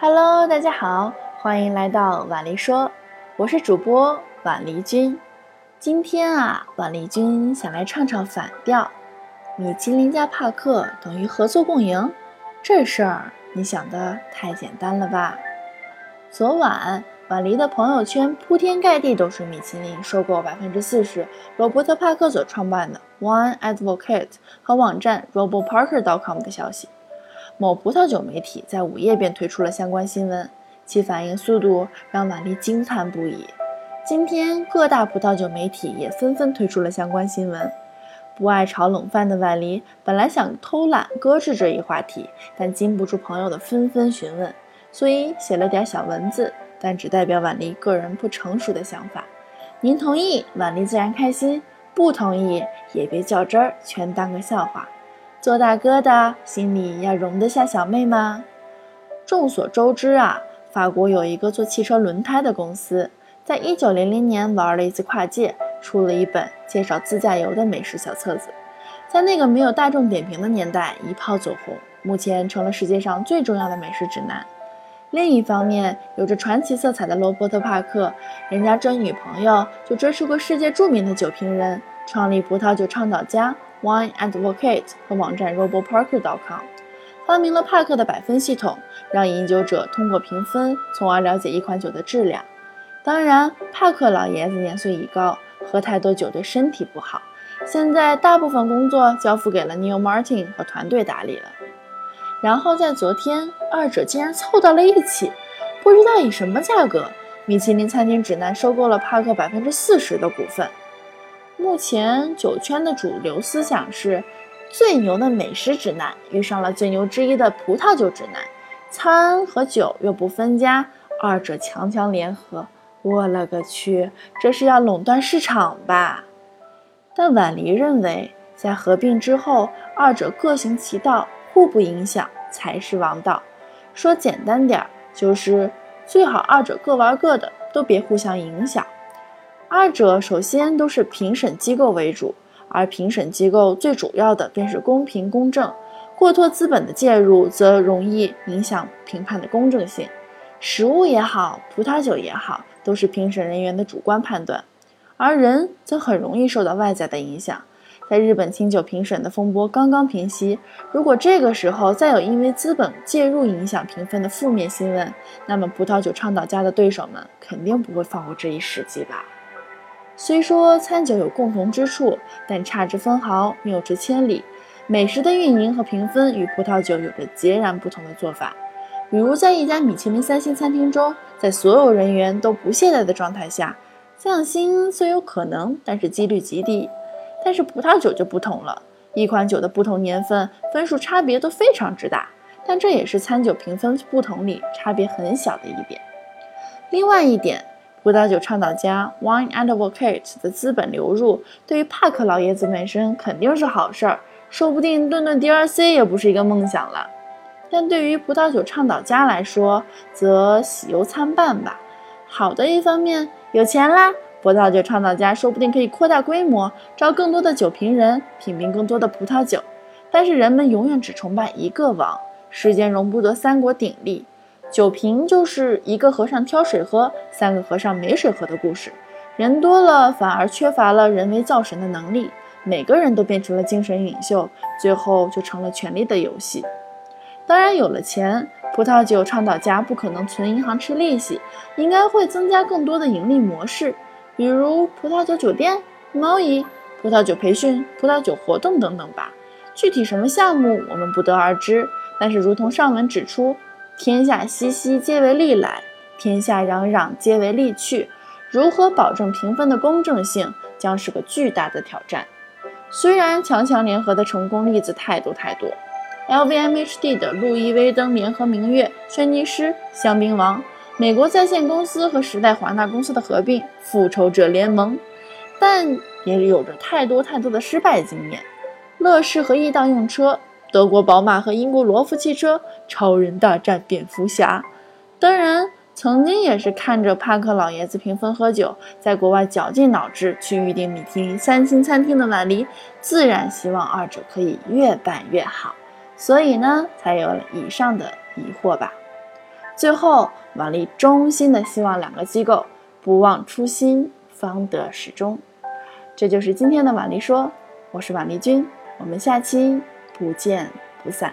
Hello，大家好，欢迎来到婉丽说，我是主播婉丽君。今天啊，婉丽君想来唱唱反调。米其林加帕克等于合作共赢，这事儿你想的太简单了吧？昨晚婉丽的朋友圈铺天盖地都是米其林收购百分之四十罗伯特帕克所创办的 One Advocate 和网站 RoboParker.com 的消息。某葡萄酒媒体在午夜便推出了相关新闻，其反应速度让婉丽惊叹不已。今天各大葡萄酒媒体也纷纷推出了相关新闻。不爱炒冷饭的婉丽本来想偷懒搁置这一话题，但禁不住朋友的纷纷询问，所以写了点小文字，但只代表婉丽个人不成熟的想法。您同意，婉丽自然开心；不同意也别较真儿，全当个笑话。做大哥的心里要容得下小妹吗？众所周知啊，法国有一个做汽车轮胎的公司，在一九零零年玩了一次跨界，出了一本介绍自驾游的美食小册子，在那个没有大众点评的年代一炮走红，目前成了世界上最重要的美食指南。另一方面，有着传奇色彩的罗伯特·帕克，人家追女朋友就追出个世界著名的酒评人，创立葡萄酒倡导家。Wine Advocate 和网站 RoboParker.com 发明了帕克的百分系统，让饮酒者通过评分，从而了解一款酒的质量。当然，帕克老爷子年岁已高，喝太多酒对身体不好。现在大部分工作交付给了 Neil Martin 和团队打理了。然后在昨天，二者竟然凑到了一起，不知道以什么价格，米其林餐厅指南收购了帕克百分之四十的股份。目前酒圈的主流思想是，最牛的美食指南遇上了最牛之一的葡萄酒指南，餐和酒又不分家，二者强强联合，我勒个去，这是要垄断市场吧？但婉黎认为，在合并之后，二者各行其道，互不影响才是王道。说简单点儿，就是最好二者各玩各的，都别互相影响。二者首先都是评审机构为主，而评审机构最主要的便是公平公正。过多资本的介入则容易影响评判的公正性。食物也好，葡萄酒也好，都是评审人员的主观判断，而人则很容易受到外在的影响。在日本清酒评审的风波刚刚平息，如果这个时候再有因为资本介入影响评分的负面新闻，那么葡萄酒倡导家的对手们肯定不会放过这一时机吧。虽说餐酒有共同之处，但差之分毫，谬之千里。美食的运营和评分与葡萄酒有着截然不同的做法。比如，在一家米其林三星餐厅中，在所有人员都不懈怠的状态下，降星虽有可能，但是几率极低。但是葡萄酒就不同了，一款酒的不同年份，分数差别都非常之大。但这也是餐酒评分不同里差别很小的一点。另外一点。葡萄酒倡导家 Wine Advocate 的资本流入，对于帕克老爷子本身肯定是好事儿，说不定顿顿 DRC 也不是一个梦想了。但对于葡萄酒倡导家来说，则喜忧参半吧。好的一方面，有钱啦，葡萄酒倡导家说不定可以扩大规模，招更多的酒评人，品评更多的葡萄酒。但是人们永远只崇拜一个王，世间容不得三国鼎立。酒瓶就是一个和尚挑水喝，三个和尚没水喝的故事。人多了，反而缺乏了人为造神的能力。每个人都变成了精神领袖，最后就成了权力的游戏。当然，有了钱，葡萄酒倡导家不可能存银行吃利息，应该会增加更多的盈利模式，比如葡萄酒酒店、贸易、葡萄酒培训、葡萄酒活动等等吧。具体什么项目，我们不得而知。但是，如同上文指出。天下熙熙，皆为利来；天下攘攘，皆为利去。如何保证评分的公正性，将是个巨大的挑战。虽然强强联合的成功例子太多太多，LVMHD 的路易威登联合明月、轩尼诗、香槟王，美国在线公司和时代华纳公司的合并，复仇者联盟，但也有着太多太多的失败经验。乐视和易当用车。德国宝马和英国罗孚汽车，超人大战蝙蝠侠。当然，曾经也是看着帕克老爷子评分喝酒，在国外绞尽脑汁去预定米其林三星餐厅的婉黎，自然希望二者可以越办越好。所以呢，才有了以上的疑惑吧。最后，婉丽衷心的希望两个机构不忘初心，方得始终。这就是今天的婉丽说，我是婉丽君，我们下期不见不散。